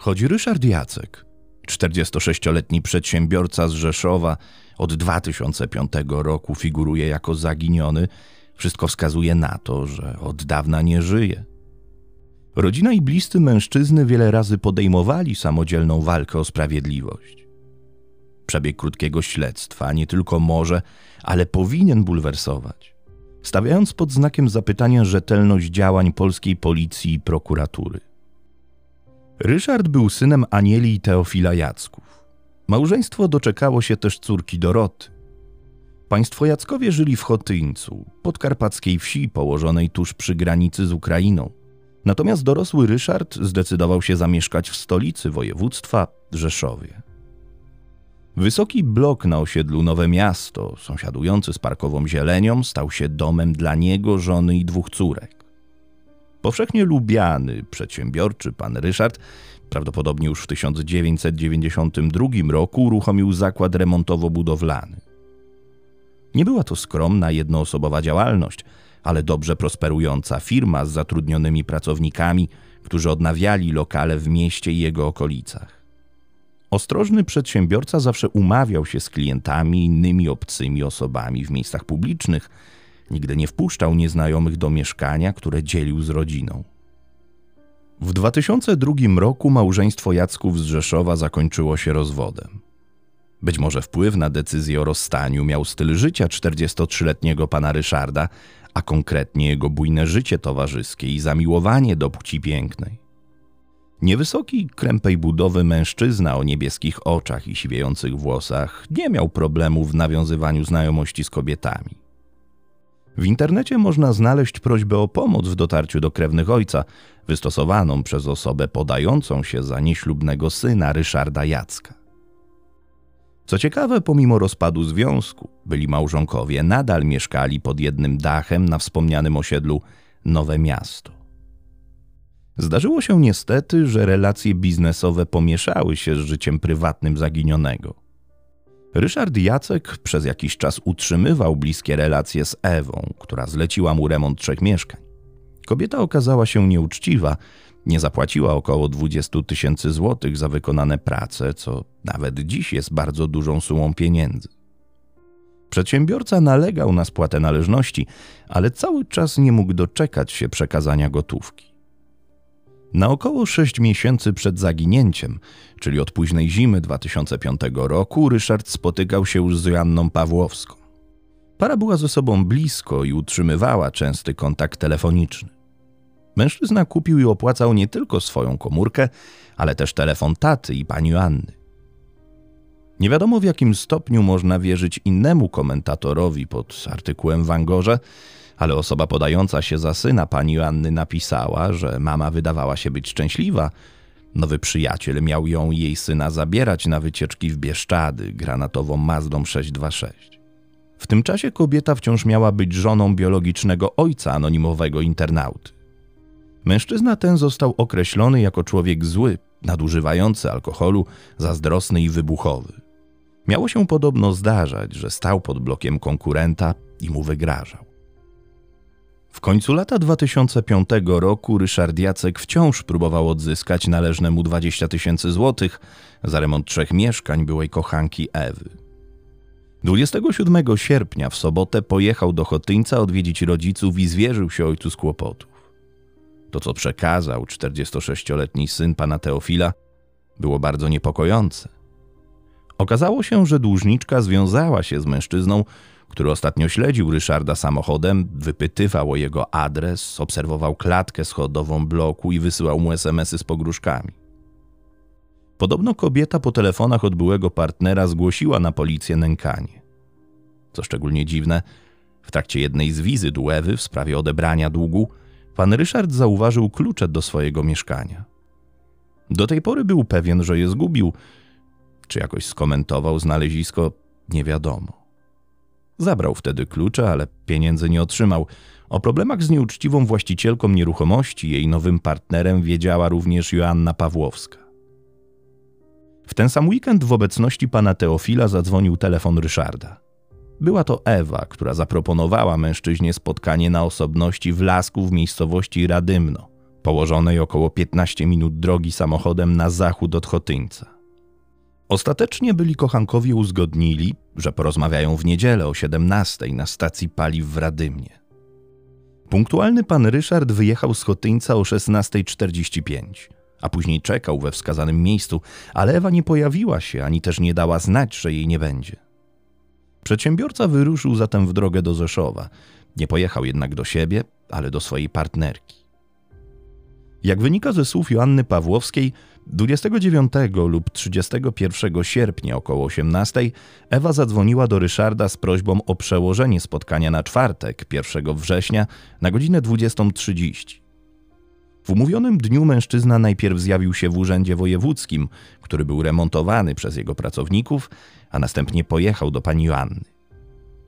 Choć Ryszard Jacek, 46-letni przedsiębiorca z Rzeszowa, od 2005 roku figuruje jako zaginiony, wszystko wskazuje na to, że od dawna nie żyje. Rodzina i bliscy mężczyzny wiele razy podejmowali samodzielną walkę o sprawiedliwość. Przebieg krótkiego śledztwa nie tylko może, ale powinien bulwersować, stawiając pod znakiem zapytania rzetelność działań polskiej policji i prokuratury. Ryszard był synem Anieli i Teofila Jacków. Małżeństwo doczekało się też córki Doroty. Państwo Jackowie żyli w Chotyńcu, podkarpackiej wsi położonej tuż przy granicy z Ukrainą. Natomiast dorosły Ryszard zdecydował się zamieszkać w stolicy województwa Rzeszowie. Wysoki blok na osiedlu Nowe Miasto, sąsiadujący z parkową zielenią, stał się domem dla niego, żony i dwóch córek. Powszechnie lubiany, przedsiębiorczy pan Ryszard prawdopodobnie już w 1992 roku uruchomił zakład remontowo-budowlany. Nie była to skromna, jednoosobowa działalność, ale dobrze prosperująca firma z zatrudnionymi pracownikami, którzy odnawiali lokale w mieście i jego okolicach. Ostrożny przedsiębiorca zawsze umawiał się z klientami i innymi obcymi osobami w miejscach publicznych, nigdy nie wpuszczał nieznajomych do mieszkania, które dzielił z rodziną. W 2002 roku małżeństwo Jacków z Rzeszowa zakończyło się rozwodem. Być może wpływ na decyzję o rozstaniu miał styl życia 43-letniego pana Ryszarda, a konkretnie jego bujne życie towarzyskie i zamiłowanie do płci pięknej. Niewysoki, krępej budowy mężczyzna o niebieskich oczach i siwiejących włosach nie miał problemu w nawiązywaniu znajomości z kobietami. W internecie można znaleźć prośbę o pomoc w dotarciu do krewnych ojca, wystosowaną przez osobę podającą się za nieślubnego syna Ryszarda Jacka. Co ciekawe, pomimo rozpadu związku, byli małżonkowie nadal mieszkali pod jednym dachem na wspomnianym osiedlu Nowe Miasto. Zdarzyło się niestety, że relacje biznesowe pomieszały się z życiem prywatnym zaginionego. Ryszard Jacek przez jakiś czas utrzymywał bliskie relacje z Ewą, która zleciła mu remont trzech mieszkań. Kobieta okazała się nieuczciwa, nie zapłaciła około 20 tysięcy złotych za wykonane prace, co nawet dziś jest bardzo dużą sumą pieniędzy. Przedsiębiorca nalegał na spłatę należności, ale cały czas nie mógł doczekać się przekazania gotówki. Na około 6 miesięcy przed zaginięciem, czyli od późnej zimy 2005 roku, Ryszard spotykał się już z Joanną Pawłowską. Para była ze sobą blisko i utrzymywała częsty kontakt telefoniczny. Mężczyzna kupił i opłacał nie tylko swoją komórkę, ale też telefon taty i pani Joanny. Nie wiadomo w jakim stopniu można wierzyć innemu komentatorowi pod artykułem w Angorze, ale osoba podająca się za syna pani Joanny napisała, że mama wydawała się być szczęśliwa. Nowy przyjaciel miał ją i jej syna zabierać na wycieczki w Bieszczady granatową Mazdą 626. W tym czasie kobieta wciąż miała być żoną biologicznego ojca anonimowego internauty. Mężczyzna ten został określony jako człowiek zły, nadużywający alkoholu, zazdrosny i wybuchowy. Miało się podobno zdarzać, że stał pod blokiem konkurenta i mu wygrażał. W końcu lata 2005 roku Ryszard Jacek wciąż próbował odzyskać należne mu 20 tysięcy złotych za remont trzech mieszkań byłej kochanki Ewy. 27 sierpnia w sobotę pojechał do Chotyńca odwiedzić rodziców i zwierzył się ojcu z kłopotów. To, co przekazał 46-letni syn pana Teofila, było bardzo niepokojące. Okazało się, że dłużniczka związała się z mężczyzną, który ostatnio śledził Ryszarda samochodem, wypytywał o jego adres, obserwował klatkę schodową bloku i wysyłał mu SMSy z pogróżkami. Podobno kobieta po telefonach od byłego partnera zgłosiła na policję nękanie. Co szczególnie dziwne, w trakcie jednej z wizyt u Ewy w sprawie odebrania długu, pan Ryszard zauważył klucze do swojego mieszkania. Do tej pory był pewien, że je zgubił. Czy jakoś skomentował znalezisko, nie wiadomo. Zabrał wtedy klucze, ale pieniędzy nie otrzymał. O problemach z nieuczciwą właścicielką nieruchomości jej nowym partnerem wiedziała również Joanna Pawłowska. W ten sam weekend w obecności pana Teofila zadzwonił telefon Ryszarda. Była to Ewa, która zaproponowała mężczyźnie spotkanie na osobności w lasku w miejscowości Radymno, położonej około 15 minut drogi samochodem na zachód od Chotyńca. Ostatecznie byli kochankowie uzgodnili, że porozmawiają w niedzielę o 17 na stacji paliw w Radymnie. Punktualny pan Ryszard wyjechał z Chotyńca o 16.45, a później czekał we wskazanym miejscu, ale Ewa nie pojawiła się ani też nie dała znać, że jej nie będzie. Przedsiębiorca wyruszył zatem w drogę do Rzeszowa. Nie pojechał jednak do siebie, ale do swojej partnerki. Jak wynika ze słów Joanny Pawłowskiej, 29 lub 31 sierpnia około 18 Ewa zadzwoniła do Ryszarda z prośbą o przełożenie spotkania na czwartek 1 września na godzinę 20.30. W umówionym dniu mężczyzna najpierw zjawił się w urzędzie wojewódzkim, który był remontowany przez jego pracowników, a następnie pojechał do pani Joanny.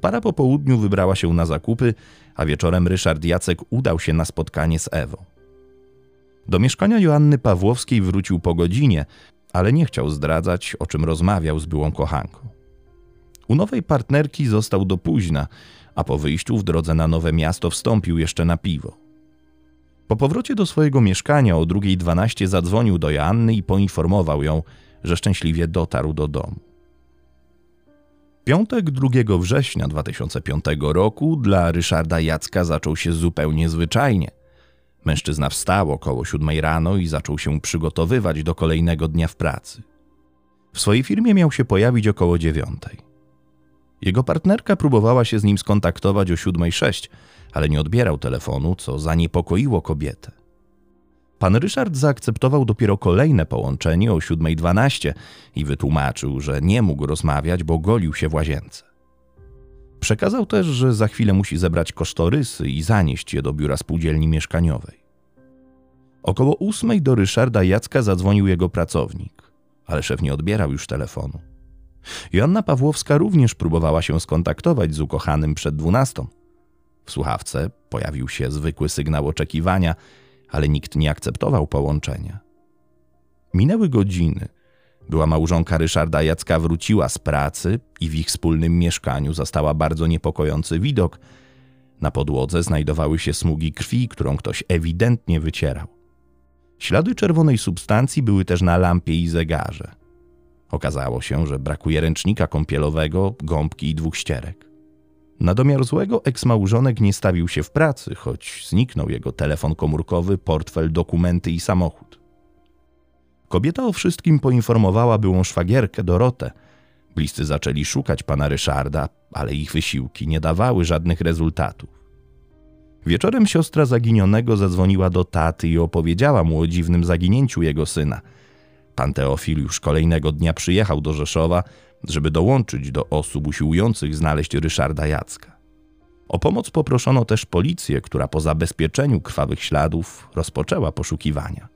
Para po południu wybrała się na zakupy, a wieczorem Ryszard Jacek udał się na spotkanie z Ewą. Do mieszkania Joanny Pawłowskiej wrócił po godzinie, ale nie chciał zdradzać, o czym rozmawiał z byłą kochanką. U nowej partnerki został do późna, a po wyjściu w drodze na nowe miasto wstąpił jeszcze na piwo. Po powrocie do swojego mieszkania o 2.12 zadzwonił do Joanny i poinformował ją, że szczęśliwie dotarł do domu. Piątek 2 września 2005 roku dla Ryszarda Jacka zaczął się zupełnie zwyczajnie. Mężczyzna wstał około 7 rano i zaczął się przygotowywać do kolejnego dnia w pracy. W swojej firmie miał się pojawić około 9. Jego partnerka próbowała się z nim skontaktować o 7.06, ale nie odbierał telefonu, co zaniepokoiło kobietę. Pan Ryszard zaakceptował dopiero kolejne połączenie o 7.12 i wytłumaczył, że nie mógł rozmawiać, bo golił się w łazience. Przekazał też, że za chwilę musi zebrać kosztorysy i zanieść je do biura spółdzielni mieszkaniowej. Około ósmej do Ryszarda Jacka zadzwonił jego pracownik, ale szef nie odbierał już telefonu. Joanna Pawłowska również próbowała się skontaktować z ukochanym przed dwunastą. W słuchawce pojawił się zwykły sygnał oczekiwania, ale nikt nie akceptował połączenia. Minęły godziny. Była małżonka Ryszarda Jacka wróciła z pracy i w ich wspólnym mieszkaniu zastała bardzo niepokojący widok. Na podłodze znajdowały się smugi krwi, którą ktoś ewidentnie wycierał. Ślady czerwonej substancji były też na lampie i zegarze. Okazało się, że brakuje ręcznika kąpielowego, gąbki i dwóch ścierek. Na domiar złego eksmałżonek nie stawił się w pracy, choć zniknął jego telefon komórkowy, portfel, dokumenty i samochód. Kobieta o wszystkim poinformowała byłą szwagierkę Dorotę. Bliscy zaczęli szukać pana Ryszarda, ale ich wysiłki nie dawały żadnych rezultatów. Wieczorem siostra zaginionego zadzwoniła do taty i opowiedziała mu o dziwnym zaginięciu jego syna. Pan Teofil już kolejnego dnia przyjechał do Rzeszowa, żeby dołączyć do osób usiłujących znaleźć Ryszarda Jacka. O pomoc poproszono też policję, która po zabezpieczeniu krwawych śladów rozpoczęła poszukiwania.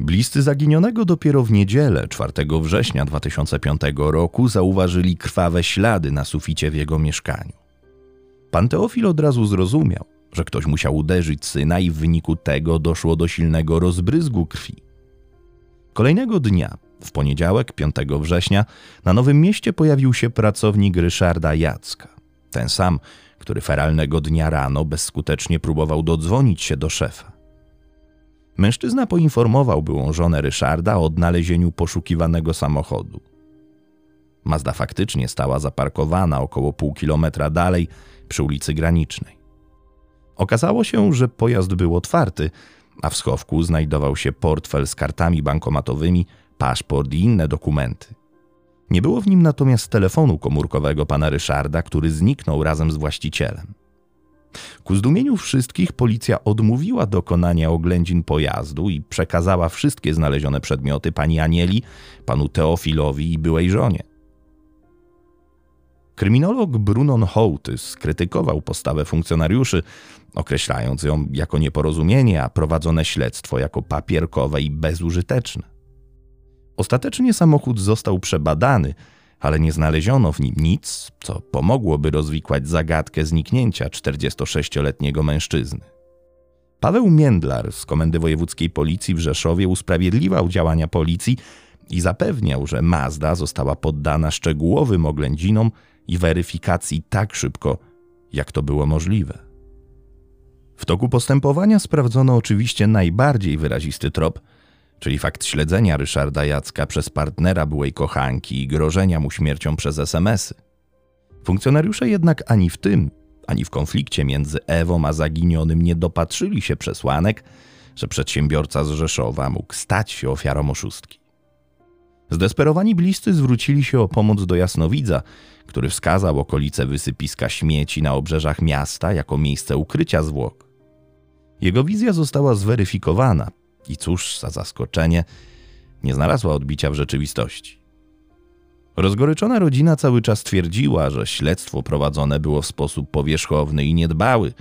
Bliscy zaginionego dopiero w niedzielę, 4 września 2005 roku, zauważyli krwawe ślady na suficie w jego mieszkaniu. Pan Teofil od razu zrozumiał, że ktoś musiał uderzyć syna i w wyniku tego doszło do silnego rozbryzgu krwi. Kolejnego dnia, w poniedziałek, 5 września, na Nowym Mieście pojawił się pracownik Ryszarda Jacka. Ten sam, który feralnego dnia rano bezskutecznie próbował dodzwonić się do szefa. Mężczyzna poinformował byłą żonę Ryszarda o odnalezieniu poszukiwanego samochodu. Mazda faktycznie stała zaparkowana około pół kilometra dalej przy ulicy Granicznej. Okazało się, że pojazd był otwarty, a w schowku znajdował się portfel z kartami bankomatowymi, paszport i inne dokumenty. Nie było w nim natomiast telefonu komórkowego pana Ryszarda, który zniknął razem z właścicielem. Ku zdumieniu wszystkich policja odmówiła dokonania oględzin pojazdu i przekazała wszystkie znalezione przedmioty pani Anieli, panu Teofilowi i byłej żonie. Kryminolog Brunon Hołtys skrytykował postawę funkcjonariuszy, określając ją jako nieporozumienie, a prowadzone śledztwo jako papierkowe i bezużyteczne. Ostatecznie samochód został przebadany, ale nie znaleziono w nim nic, co pomogłoby rozwikłać zagadkę zniknięcia 46-letniego mężczyzny. Paweł Międlar z Komendy Wojewódzkiej Policji w Rzeszowie usprawiedliwiał działania policji i zapewniał, że Mazda została poddana szczegółowym oględzinom i weryfikacji tak szybko, jak to było możliwe. W toku postępowania sprawdzono oczywiście najbardziej wyrazisty trop, czyli fakt śledzenia Ryszarda Jacka przez partnera byłej kochanki i grożenia mu śmiercią przez SMS-y. Funkcjonariusze jednak ani w tym, ani w konflikcie między Ewą a zaginionym nie dopatrzyli się przesłanek, że przedsiębiorca z Rzeszowa mógł stać się ofiarą oszustki. Zdesperowani bliscy zwrócili się o pomoc do Jasnowidza, który wskazał okolice wysypiska śmieci na obrzeżach miasta jako miejsce ukrycia zwłok. Jego wizja została zweryfikowana i cóż za zaskoczenie, nie znalazła odbicia w rzeczywistości. Rozgoryczona rodzina cały czas twierdziła, że śledztwo prowadzone było w sposób powierzchowny i niedbały.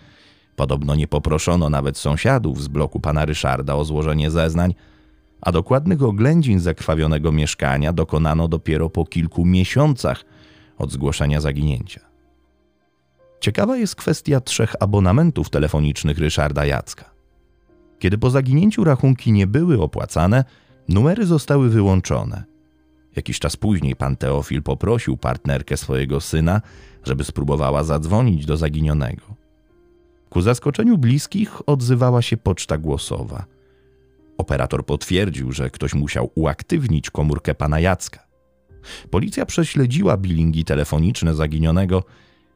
Podobno nie poproszono nawet sąsiadów z bloku pana Ryszarda o złożenie zeznań, a dokładnych oględzin zakrwawionego mieszkania dokonano dopiero po kilku miesiącach od zgłoszenia zaginięcia. Ciekawa jest kwestia trzech abonamentów telefonicznych Ryszarda Jacka. Kiedy po zaginięciu rachunki nie były opłacane, numery zostały wyłączone. Jakiś czas później pan Teofil poprosił partnerkę swojego syna, żeby spróbowała zadzwonić do zaginionego. Ku zaskoczeniu bliskich odzywała się poczta głosowa. Operator potwierdził, że ktoś musiał uaktywnić komórkę pana Jacka. Policja prześledziła bilingi telefoniczne zaginionego,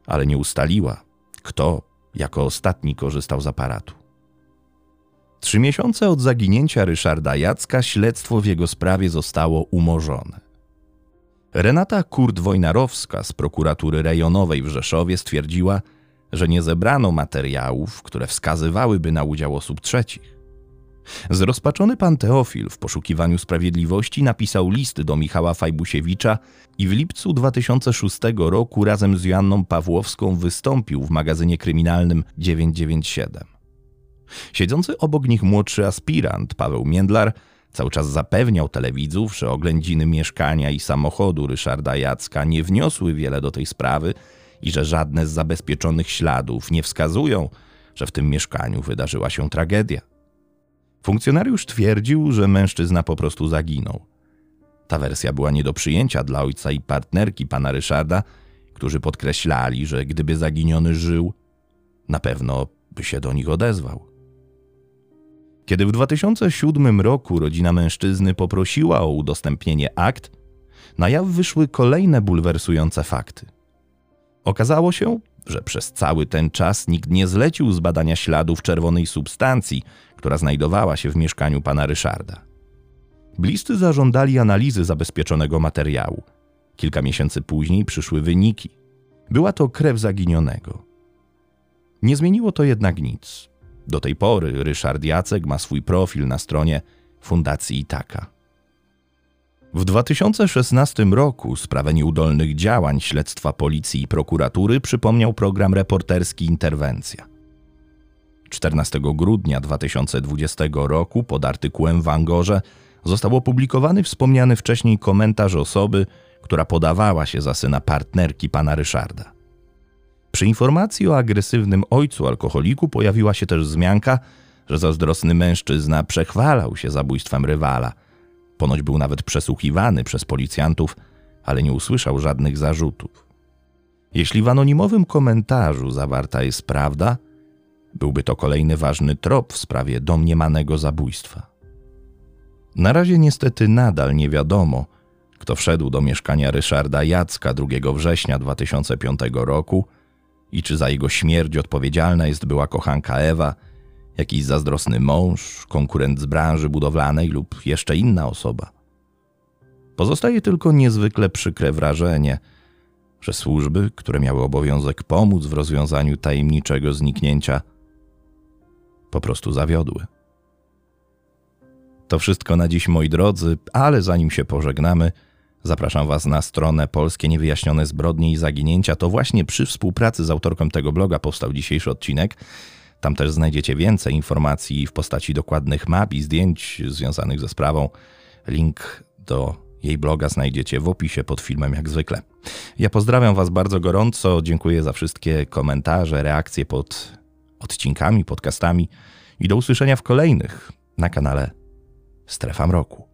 ale nie ustaliła, kto jako ostatni korzystał z aparatu. Trzy miesiące od zaginięcia Ryszarda Jacka śledztwo w jego sprawie zostało umorzone. Renata Kurt-Wojnarowska z prokuratury rejonowej w Rzeszowie stwierdziła, że nie zebrano materiałów, które wskazywałyby na udział osób trzecich. Zrozpaczony pan Teofil w poszukiwaniu sprawiedliwości napisał list do Michała Fajbusiewicza i w lipcu 2006 roku razem z Joanną Pawłowską wystąpił w magazynie kryminalnym 997. Siedzący obok nich młodszy aspirant Paweł Międlar cały czas zapewniał telewidzów, że oględziny mieszkania i samochodu Ryszarda Jacka nie wniosły wiele do tej sprawy i że żadne z zabezpieczonych śladów nie wskazują, że w tym mieszkaniu wydarzyła się tragedia. Funkcjonariusz twierdził, że mężczyzna po prostu zaginął. Ta wersja była nie do przyjęcia dla ojca i partnerki pana Ryszarda, którzy podkreślali, że gdyby zaginiony żył, na pewno by się do nich odezwał. Kiedy w 2007 roku rodzina mężczyzny poprosiła o udostępnienie akt, na jaw wyszły kolejne bulwersujące fakty. Okazało się, że przez cały ten czas nikt nie zlecił zbadania śladów czerwonej substancji, która znajdowała się w mieszkaniu pana Ryszarda. Bliscy zażądali analizy zabezpieczonego materiału. Kilka miesięcy później przyszły wyniki. Była to krew zaginionego. Nie zmieniło to jednak nic. Do tej pory Ryszard Jacek ma swój profil na stronie Fundacji Itaka. W 2016 roku sprawę nieudolnych działań śledztwa policji i prokuratury przypomniał program reporterski Interwencja. 14 grudnia 2020 roku pod artykułem w Angorze został opublikowany wspomniany wcześniej komentarz osoby, która podawała się za syna partnerki pana Ryszarda. Przy informacji o agresywnym ojcu alkoholiku pojawiła się też wzmianka, że zazdrosny mężczyzna przechwalał się zabójstwem rywala. Ponoć był nawet przesłuchiwany przez policjantów, ale nie usłyszał żadnych zarzutów. Jeśli w anonimowym komentarzu zawarta jest prawda, byłby to kolejny ważny trop w sprawie domniemanego zabójstwa. Na razie niestety nadal nie wiadomo, kto wszedł do mieszkania Ryszarda Jacka 2 września 2005 roku i czy za jego śmierć odpowiedzialna jest była kochanka Ewa, jakiś zazdrosny mąż, konkurent z branży budowlanej lub jeszcze inna osoba. Pozostaje tylko niezwykle przykre wrażenie, że służby, które miały obowiązek pomóc w rozwiązaniu tajemniczego zniknięcia, po prostu zawiodły. To wszystko na dziś, moi drodzy, ale zanim się pożegnamy, zapraszam Was na stronę Polskie Niewyjaśnione Zbrodnie i Zaginięcia. To właśnie przy współpracy z autorką tego bloga powstał dzisiejszy odcinek. Tam też znajdziecie więcej informacji w postaci dokładnych map i zdjęć związanych ze sprawą. Link do jej bloga znajdziecie w opisie pod filmem, jak zwykle. Ja pozdrawiam Was bardzo gorąco, dziękuję za wszystkie komentarze, reakcje pod odcinkami, podcastami i do usłyszenia w kolejnych na kanale Strefa Mroku.